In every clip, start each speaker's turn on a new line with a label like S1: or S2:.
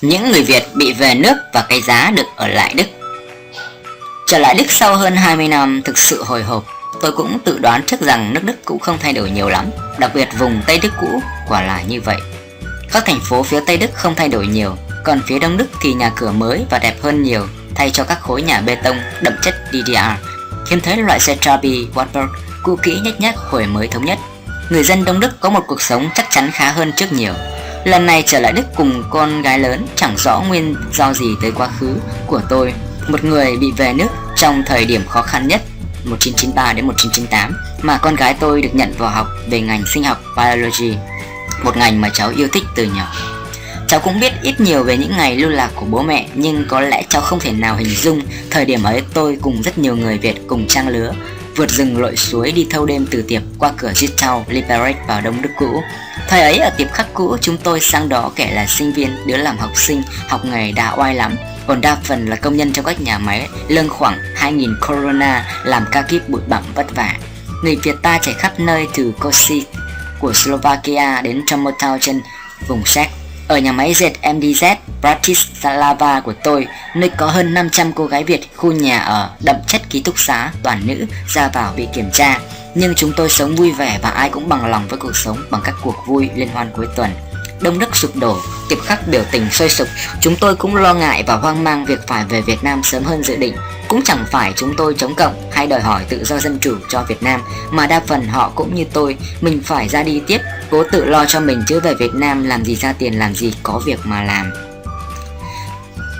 S1: Những người Việt bị về nước và cái giá được ở lại Đức. Trở lại Đức sau hơn 20 năm thực sự hồi hộp Tôi cũng tự đoán trước rằng nước Đức cũng không thay đổi nhiều lắm. Đặc biệt vùng Tây Đức cũ quả là như vậy. Các thành phố phía Tây Đức không thay đổi nhiều Còn phía Đông Đức thì nhà cửa mới và đẹp hơn nhiều Thay cho các khối nhà bê tông đậm chất DDR Hiếm thấy loại xe Trabi, Wartburg cũ kỹ nhếch nhác hồi mới thống nhất. Người dân Đông Đức có một cuộc sống chắc chắn khá hơn trước nhiều. Lần này trở lại Đức cùng con gái lớn chẳng rõ nguyên do gì tới quá khứ của tôi Một người bị về nước trong thời điểm khó khăn nhất 1993 đến 1998 mà con gái tôi được nhận vào học về ngành sinh học biology, một ngành mà cháu yêu thích từ nhỏ. Cháu cũng biết ít nhiều về những ngày lưu lạc của bố mẹ nhưng có lẽ cháu không thể nào hình dung thời điểm ấy tôi cùng rất nhiều người Việt cùng trang lứa vượt rừng lội suối đi thâu đêm từ tiệp qua cửa Zittau Liberec vào Đông Đức cũ. Thời ấy ở tiệp khắc cũ chúng tôi sang đó kể là sinh viên, đứa làm học sinh, học nghề đã oai lắm còn đa phần là công nhân trong các nhà máy lương khoảng 2.000 corona làm ca kíp bụi bặm vất vả. Người Việt ta chạy khắp nơi từ Kosi của Slovakia đến Tromotau trên vùng Séc. Ở nhà máy dệt MDZ Bratislava của tôi, nơi có hơn 500 cô gái Việt khu nhà ở đậm chất ký túc xá toàn nữ ra vào bị kiểm tra. Nhưng chúng tôi sống vui vẻ và ai cũng bằng lòng với cuộc sống bằng các cuộc vui liên hoan cuối tuần. Đông Đức sụp đổ, tiệp khắc biểu tình sôi sục, chúng tôi cũng lo ngại và hoang mang việc phải về Việt Nam sớm hơn dự định. Cũng chẳng phải chúng tôi chống cộng hay đòi hỏi tự do dân chủ cho Việt Nam, mà đa phần họ cũng như tôi, mình phải ra đi tiếp, cố tự lo cho mình chứ về Việt Nam làm gì ra tiền làm gì có việc mà làm.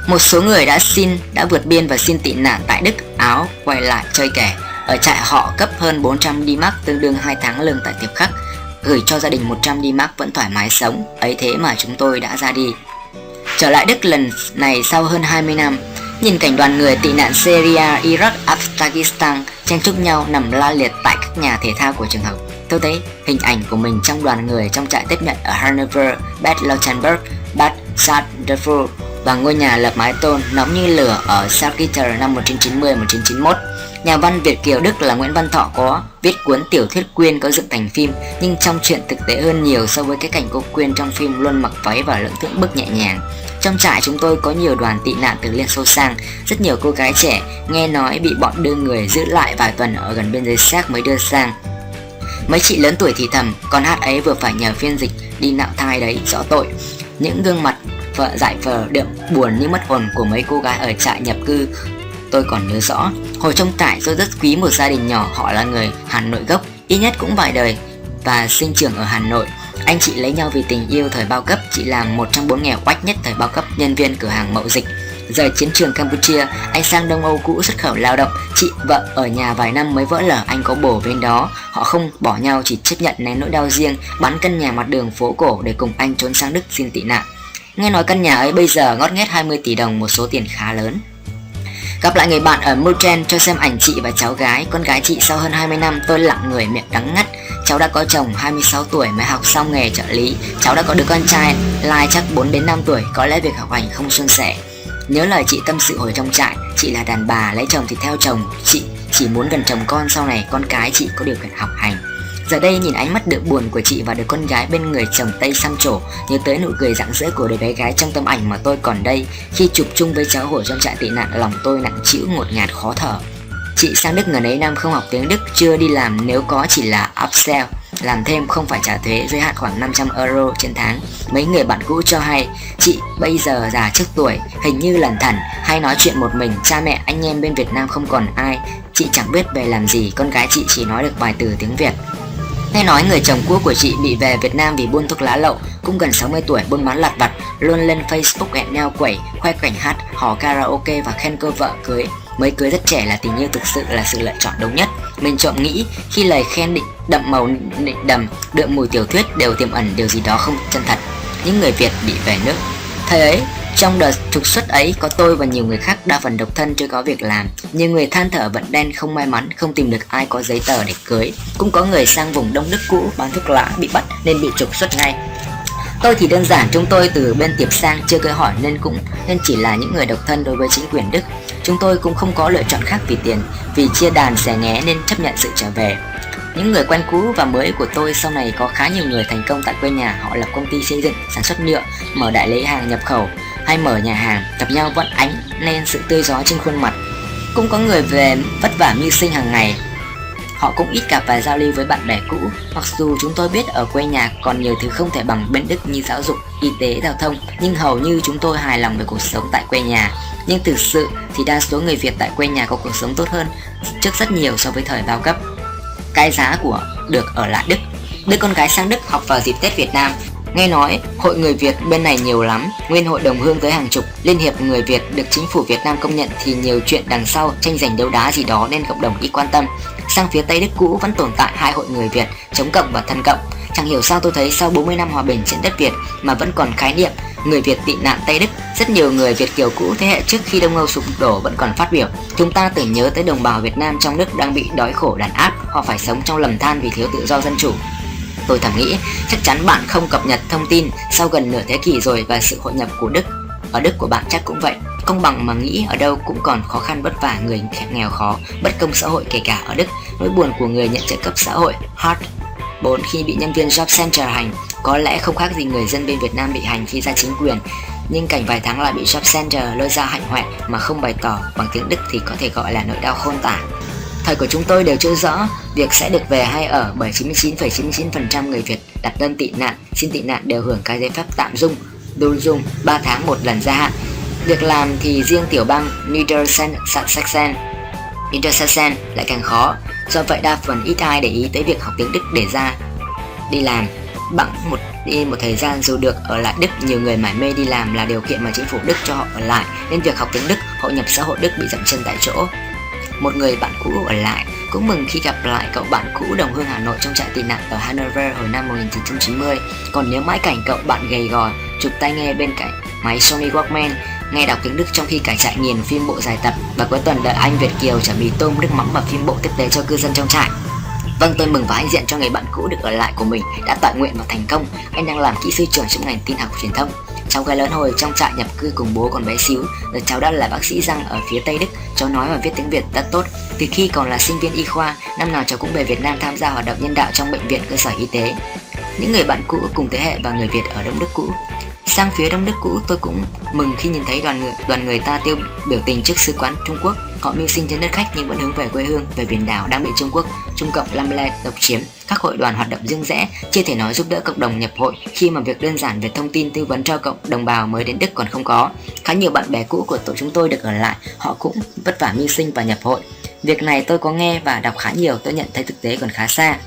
S1: Một số người đã xin, đã vượt biên và xin tị nạn tại Đức, Áo, quay lại chơi kẻ. Ở trại họ cấp hơn 400 đi mắc tương đương 2 tháng lương tại tiệp khắc gửi cho gia đình 100 đi mark vẫn thoải mái sống, ấy thế mà chúng tôi đã ra đi. Trở lại Đức lần này sau hơn 20 năm, nhìn cảnh đoàn người tị nạn Syria, Iraq, Afghanistan chen chúc nhau nằm la liệt tại các nhà thể thao của trường học. Tôi thấy hình ảnh của mình trong đoàn người trong trại tiếp nhận ở Hanover, Bad Lautenberg, Bad Sardefur và ngôi nhà lập mái tôn nóng như lửa ở Salzgitter năm 1990-1991. Nhà văn Việt Kiều Đức là Nguyễn Văn Thọ có viết cuốn tiểu thuyết Quyên có dựng thành phim nhưng trong chuyện thực tế hơn nhiều so với cái cảnh cô Quyên trong phim luôn mặc váy và lưỡng thưởng bức nhẹ nhàng. Trong trại chúng tôi có nhiều đoàn tị nạn từ Liên Xô sang, rất nhiều cô gái trẻ nghe nói bị bọn đưa người giữ lại vài tuần ở gần biên giới xác mới đưa sang. Mấy chị lớn tuổi thì thầm, con hát ấy vừa phải nhờ phiên dịch đi nạo thai đấy, rõ tội. Những gương mặt vợ dại vờ đượm buồn như mất hồn của mấy cô gái ở trại nhập cư Tôi còn nhớ rõ, hồi trong trại tôi rất quý một gia đình nhỏ họ là người Hà Nội gốc, ít nhất cũng vài đời và sinh trưởng ở Hà Nội. Anh chị lấy nhau vì tình yêu thời bao cấp, chị làm một trong bốn nghèo quách nhất thời bao cấp nhân viên cửa hàng mậu dịch. Rời chiến trường Campuchia, anh sang Đông Âu cũ xuất khẩu lao động, chị vợ ở nhà vài năm mới vỡ lở, anh có bổ bên đó. Họ không bỏ nhau chỉ chấp nhận nén nỗi đau riêng, bán căn nhà mặt đường phố cổ để cùng anh trốn sang Đức xin tị nạn. Nghe nói căn nhà ấy bây giờ ngót nghét 20 tỷ đồng một số tiền khá lớn. Gặp lại người bạn ở Mulchen cho xem ảnh chị và cháu gái. Con gái chị sau hơn 20 năm, tôi lặng người miệng đắng ngắt. Cháu đã có chồng 26 tuổi mới học xong nghề trợ lý. Cháu đã có đứa con trai, Lai chắc 4 đến 5 tuổi. Có lẽ việc học hành không suôn sẻ. Nhớ lời chị tâm sự hồi trong trại. Chị là đàn bà lấy chồng thì theo chồng. Chị chỉ muốn gần chồng con sau này. Con cái chị có điều kiện học hành. Giờ đây nhìn ánh mắt đượm buồn của chị và đứa con gái bên người chồng Tây xăm trổ Nhớ tới nụ cười rạng rỡ của đứa bé gái trong tấm ảnh mà tôi còn đây, Khi chụp chung với cháu hồi trong trại tị nạn, lòng tôi nặng chịu ngột ngạt khó thở. Chị sang Đức ngần ấy năm không học tiếng Đức, chưa đi làm, nếu có chỉ là upsell, làm thêm không phải trả thuế, giới hạn khoảng 500 euro trên tháng. Mấy người bạn cũ cho hay, Chị, bây giờ già trước tuổi, Hình như lẩn thẩn Hay nói chuyện một mình, Cha mẹ, anh em bên Việt Nam không còn ai, Chị chẳng biết về làm gì, Con gái chị chỉ nói được vài từ tiếng Việt. Nghe nói người chồng cũ của chị bị về Việt Nam vì buôn thuốc lá lậu, cũng gần 60 tuổi buôn bán lặt vặt, luôn lên Facebook hẹn nhau quẩy, khoe cảnh hát, hò karaoke và khen cô vợ cưới. Mới cưới rất trẻ là tình yêu thực sự là sự lựa chọn đúng nhất. Mình trộm nghĩ khi lời khen định đậm màu định đầm, đượm mùi tiểu thuyết đều tiềm ẩn điều gì đó không chân thật. Những người Việt bị về nước. Thời ấy, trong đợt trục xuất ấy có tôi và nhiều người khác đa phần độc thân chưa có việc làm. Nhiều người than thở vận đen không may mắn không tìm được ai có giấy tờ để cưới. Cũng có người sang vùng Đông Đức cũ bán thuốc lá bị bắt nên bị trục xuất ngay. Tôi thì đơn giản chúng tôi từ bên tiệp sang chưa cơ hỏi nên cũng nên chỉ là những người độc thân đối với chính quyền Đức. Chúng tôi cũng không có lựa chọn khác vì tiền Vì chia đàn xẻ nghé nên chấp nhận sự trở về. Những người quen cũ và mới của tôi sau này có khá nhiều người thành công tại quê nhà. Họ lập công ty xây dựng, sản xuất nhựa, mở đại lý hàng nhập khẩu hay mở nhà hàng gặp nhau vẫn ánh lên sự tươi gió trên khuôn mặt. Cũng có người về vất vả mưu sinh hàng ngày. Họ cũng ít gặp và giao lưu với bạn bè cũ. Mặc dù chúng tôi biết ở quê nhà còn nhiều thứ không thể bằng bên Đức như giáo dục, y tế, giao thông Nhưng hầu như chúng tôi hài lòng về cuộc sống tại quê nhà. Nhưng thực sự thì đa số người Việt tại quê nhà có cuộc sống tốt hơn trước rất nhiều so với thời bao cấp Cái giá của được ở lại Đức. Đưa con gái sang Đức học vào dịp Tết Việt Nam Nghe nói, hội người Việt bên này nhiều lắm, nguyên hội đồng hương tới hàng chục, Liên hiệp người Việt được chính phủ Việt Nam công nhận thì nhiều chuyện đằng sau tranh giành đấu đá gì đó nên cộng đồng ít quan tâm. Sang phía Tây Đức cũ vẫn tồn tại hai hội người Việt, chống cộng và thân cộng. Chẳng hiểu sao tôi thấy sau 40 năm hòa bình trên đất Việt mà vẫn còn khái niệm người Việt tị nạn Tây Đức. Rất nhiều người Việt kiều cũ thế hệ trước khi Đông Âu sụp đổ vẫn còn phát biểu. Chúng ta tưởng nhớ tới đồng bào Việt Nam trong nước đang bị đói khổ đàn áp, họ phải sống trong lầm than vì thiếu tự do dân chủ. Tôi thầm nghĩ chắc chắn bạn không cập nhật thông tin sau gần nửa thế kỷ rồi và sự hội nhập của Đức. Ở Đức của bạn chắc cũng vậy. Công bằng mà nghĩ ở đâu cũng còn khó khăn vất vả người nghèo khó, bất công xã hội kể cả ở Đức. Nỗi buồn của người nhận trợ cấp xã hội hard 4 khi bị nhân viên Job Center hành có lẽ không khác gì người dân bên Việt Nam bị hành khi ra chính quyền nhưng cảnh vài tháng lại bị Job Center lôi ra hạnh hoẹ mà không bày tỏ bằng tiếng Đức thì có thể gọi là nỗi đau khôn tả. Thời của chúng tôi đều chưa rõ việc sẽ được về hay ở bởi 99,99% người Việt đặt đơn tị nạn, xin tị nạn đều hưởng cái giấy phép tạm dung, đôn dung 3 tháng một lần gia hạn. Việc làm thì riêng tiểu bang Niedersachsen Niedersachsen lại càng khó, do vậy đa phần ít ai để ý tới việc học tiếng Đức để ra đi làm. Bằng một đi một thời gian dù được ở lại Đức nhiều người mải mê đi làm là điều kiện mà chính phủ Đức cho họ ở lại nên việc học tiếng Đức hội nhập xã hội Đức bị dậm chân tại chỗ một người bạn cũ ở lại. Cũng mừng khi gặp lại cậu bạn cũ đồng hương Hà Nội trong trại tị nạn ở Hanover hồi năm 1990 còn nhớ mãi cảnh cậu bạn gầy gò, chụp tai nghe bên cạnh máy Sony Walkman, nghe đọc tiếng Đức trong khi cả trại nghiền phim bộ dài tập. Và cuối tuần đợi anh Việt Kiều trả mì tôm nước mắm và phim bộ tiếp tế cho cư dân trong trại. Vâng tôi mừng và hãnh diện cho người bạn cũ được ở lại của mình, đã tọa nguyện và thành công. Anh đang làm kỹ sư trưởng trong ngành tin học truyền thông. Cháu gái lớn hồi trong trại nhập cư cùng bố còn bé xíu Giờ cháu đã là bác sĩ răng ở phía Tây Đức. Cháu nói và viết tiếng Việt rất tốt. Từ khi còn là sinh viên y khoa Năm nào cháu cũng về Việt Nam tham gia hoạt động nhân đạo trong bệnh viện cơ sở y tế. Những người bạn cũ cùng thế hệ và người Việt ở Đông Đức cũ. Sang phía Đông Đức cũ tôi cũng mừng khi nhìn thấy đoàn người, đoàn người ta tiêu biểu tình trước sứ quán Trung Quốc. Họ mưu sinh trên đất khách nhưng vẫn hướng về quê hương, về biển đảo đang bị Trung Quốc, Trung Cộng lăm Le độc chiếm. Các hội đoàn hoạt động riêng rẽ, chưa thể nói giúp đỡ cộng đồng nhập hội khi mà việc đơn giản về thông tin tư vấn cho cộng đồng bào mới đến Đức còn không có. Khá nhiều bạn bè cũ của tổ chúng tôi được ở lại, họ cũng vất vả mưu sinh và nhập hội. Việc này tôi có nghe và đọc khá nhiều, tôi nhận thấy thực tế còn khá xa.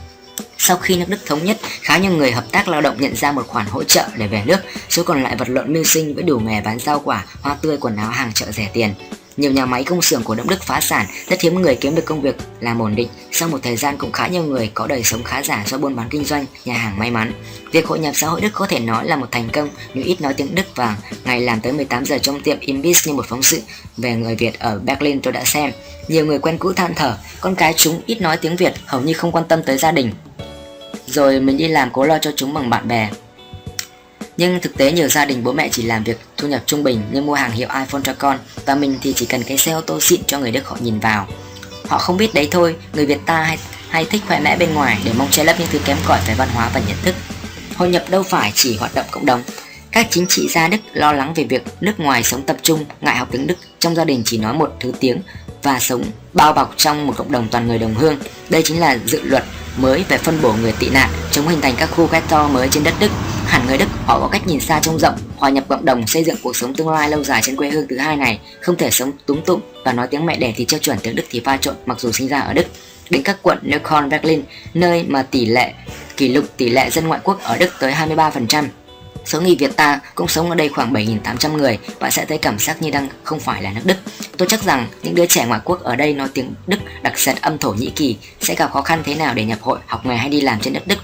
S1: Sau khi nước Đức thống nhất, khá nhiều người hợp tác lao động nhận ra một khoản hỗ trợ để về nước, số còn lại vật lộn mưu sinh với đủ nghề bán rau quả, hoa tươi, quần áo hàng chợ rẻ tiền. Nhiều nhà máy công xưởng của Đông Đức phá sản, rất hiếm người kiếm được công việc làm ổn định. Sau một thời gian cũng khá nhiều người có đời sống khá giả do buôn bán kinh doanh, nhà hàng may mắn. Việc hội nhập xã hội Đức có thể nói là một thành công nếu ít nói tiếng Đức và ngày làm tới 18 giờ trong tiệm Imbis như một phóng sự về người Việt ở Berlin tôi đã xem. Nhiều người quen cũ than thở, con cái chúng ít nói tiếng Việt, hầu như không quan tâm tới gia đình. Rồi mình đi làm cố lo cho chúng bằng bạn bè, nhưng thực tế nhiều gia đình bố mẹ chỉ làm việc thu nhập trung bình như mua hàng hiệu iPhone cho con và mình thì chỉ cần cái xe ô tô xịn cho người Đức họ nhìn vào. Họ không biết đấy thôi, người Việt ta hay, hay thích khoe mẽ bên ngoài để mong che lấp những thứ kém cỏi về văn hóa và nhận thức. Hội nhập đâu phải chỉ hoạt động cộng đồng. Các chính trị gia Đức lo lắng về việc nước ngoài sống tập trung, ngại học tiếng Đức, trong gia đình chỉ nói một thứ tiếng và sống bao bọc trong một cộng đồng toàn người đồng hương. Đây chính là dự luật mới về phân bổ người tị nạn chống hình thành các khu ghetto mới trên đất Đức Hẳn người Đức họ có cách nhìn xa trông rộng, hòa nhập cộng đồng, xây dựng cuộc sống tương lai lâu dài trên quê hương thứ hai này, không thể sống túng tụng và nói tiếng mẹ đẻ thì trao chuẩn tiếng Đức thì pha trộn mặc dù sinh ra ở Đức. Đến các quận Neukölln, Berlin, nơi mà tỷ lệ kỷ lục tỷ lệ dân ngoại quốc ở Đức tới 23%. Số người Việt ta cũng sống ở đây khoảng 7.800 người, bạn sẽ thấy cảm giác như đang không phải là nước Đức. Tôi chắc rằng những đứa trẻ ngoại quốc ở đây nói tiếng Đức đặc sệt âm Thổ Nhĩ Kỳ sẽ gặp khó khăn thế nào để nhập hội, học nghề hay đi làm trên đất Đức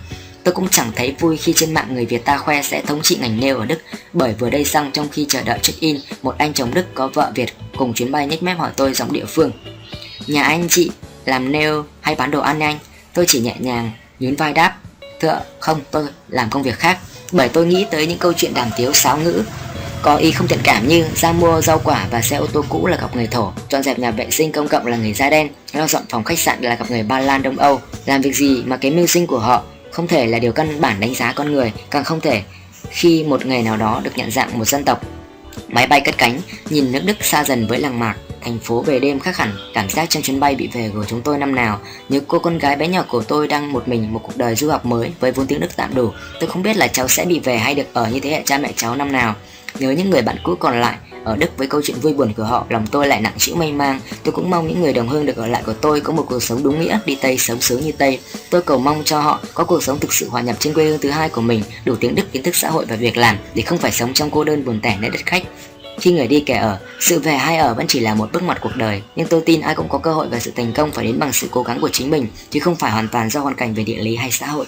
S1: Tôi cũng chẳng thấy vui khi trên mạng người Việt ta khoe sẽ thống trị ngành nail ở Đức bởi vừa đây xong trong khi chờ đợi check-in, một anh chồng Đức có vợ Việt cùng chuyến bay nhếch mép hỏi tôi giọng địa phương. Nhà anh chị làm nail hay bán đồ ăn anh? Tôi chỉ nhẹ nhàng nhún vai đáp. Thưa không, tôi làm công việc khác bởi tôi nghĩ tới những câu chuyện đàm tiếu sáo ngữ có ý không thiện cảm như ra mua rau quả và xe ô tô cũ là gặp người thổ dọn dẹp nhà vệ sinh công cộng là người da đen lo dọn phòng khách sạn là gặp người ba lan đông âu làm việc gì mà cái mưu sinh của họ không thể là điều căn bản đánh giá con người, càng không thể khi một ngày nào đó được nhận dạng một dân tộc. Máy bay cất cánh, nhìn nước Đức xa dần với làng mạc, thành phố về đêm khác hẳn, cảm giác trong chuyến bay bị về của chúng tôi năm nào. Nhớ cô con gái bé nhỏ của tôi đang một mình một cuộc đời du học mới với vốn tiếng Đức tạm đủ. Tôi không biết là cháu sẽ bị về hay được ở như thế hệ cha mẹ cháu năm nào. Nhớ những người bạn cũ còn lại, ở Đức với câu chuyện vui buồn của họ, lòng tôi lại nặng chịu mây mang. Tôi cũng mong những người đồng hương được ở lại của tôi có một cuộc sống đúng nghĩa, đi Tây sống sướng như Tây. Tôi cầu mong cho họ có cuộc sống thực sự hòa nhập trên quê hương thứ hai của mình, đủ tiếng Đức, kiến thức xã hội và việc làm để không phải sống trong cô đơn buồn tẻ nơi đất khách. Khi người đi kẻ ở, sự về hay ở vẫn chỉ là một bước ngoặt cuộc đời, nhưng tôi tin ai cũng có cơ hội và sự thành công phải đến bằng sự cố gắng của chính mình, chứ không phải hoàn toàn do hoàn cảnh về địa lý hay xã hội.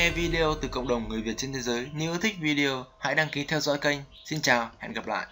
S2: Nghe video từ cộng đồng người Việt trên thế giới. Nếu thích video, hãy đăng ký theo dõi kênh. Xin chào, hẹn gặp lại.